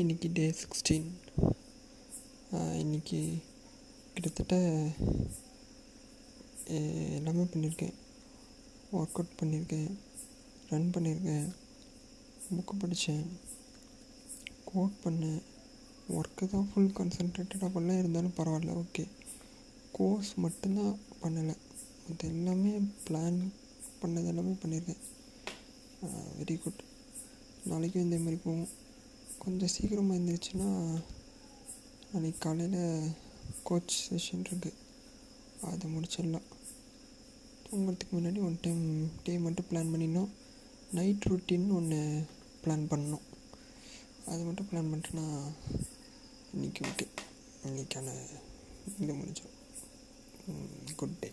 இன்றைக்கி டே சிக்ஸ்டீன் இன்றைக்கி கிட்டத்தட்ட எல்லாமே பண்ணியிருக்கேன் ஒர்க் அவுட் பண்ணியிருக்கேன் ரன் பண்ணியிருக்கேன் புக்கு படித்தேன் கோட் பண்ணேன். ஒர்க்கு தான் ஃபுல் கான்சன்ட்ரேட்டடாக பண்ணல இருந்தாலும் பரவாயில்ல ஓகே கோர்ஸ் மட்டும்தான் பண்ணலை. மற்ற எல்லாமே பிளான் பண்ணது எல்லாமே பண்ணியிருக்கேன் வெரி குட் நாளைக்கும் இதே மாதிரி போகும். கொஞ்சம் சீக்கிரமாக இருந்துச்சுன்னா நாளைக்கு காலையில் கோச் செஷன் இருக்குது அதை முடிச்சிடலாம். தூங்குறதுக்கு முன்னாடி ஒன் டைம் டே மட்டும் பிளான் பண்ணிடணும். நைட் ரொட்டீன் ஒன்று பிளான் பண்ணணும். அது மட்டும் பிளான் பண்ணிட்டேன்னா இன்றைக்கி ஓகே இன்றைக்கான இது முடிஞ்சிடும். Good day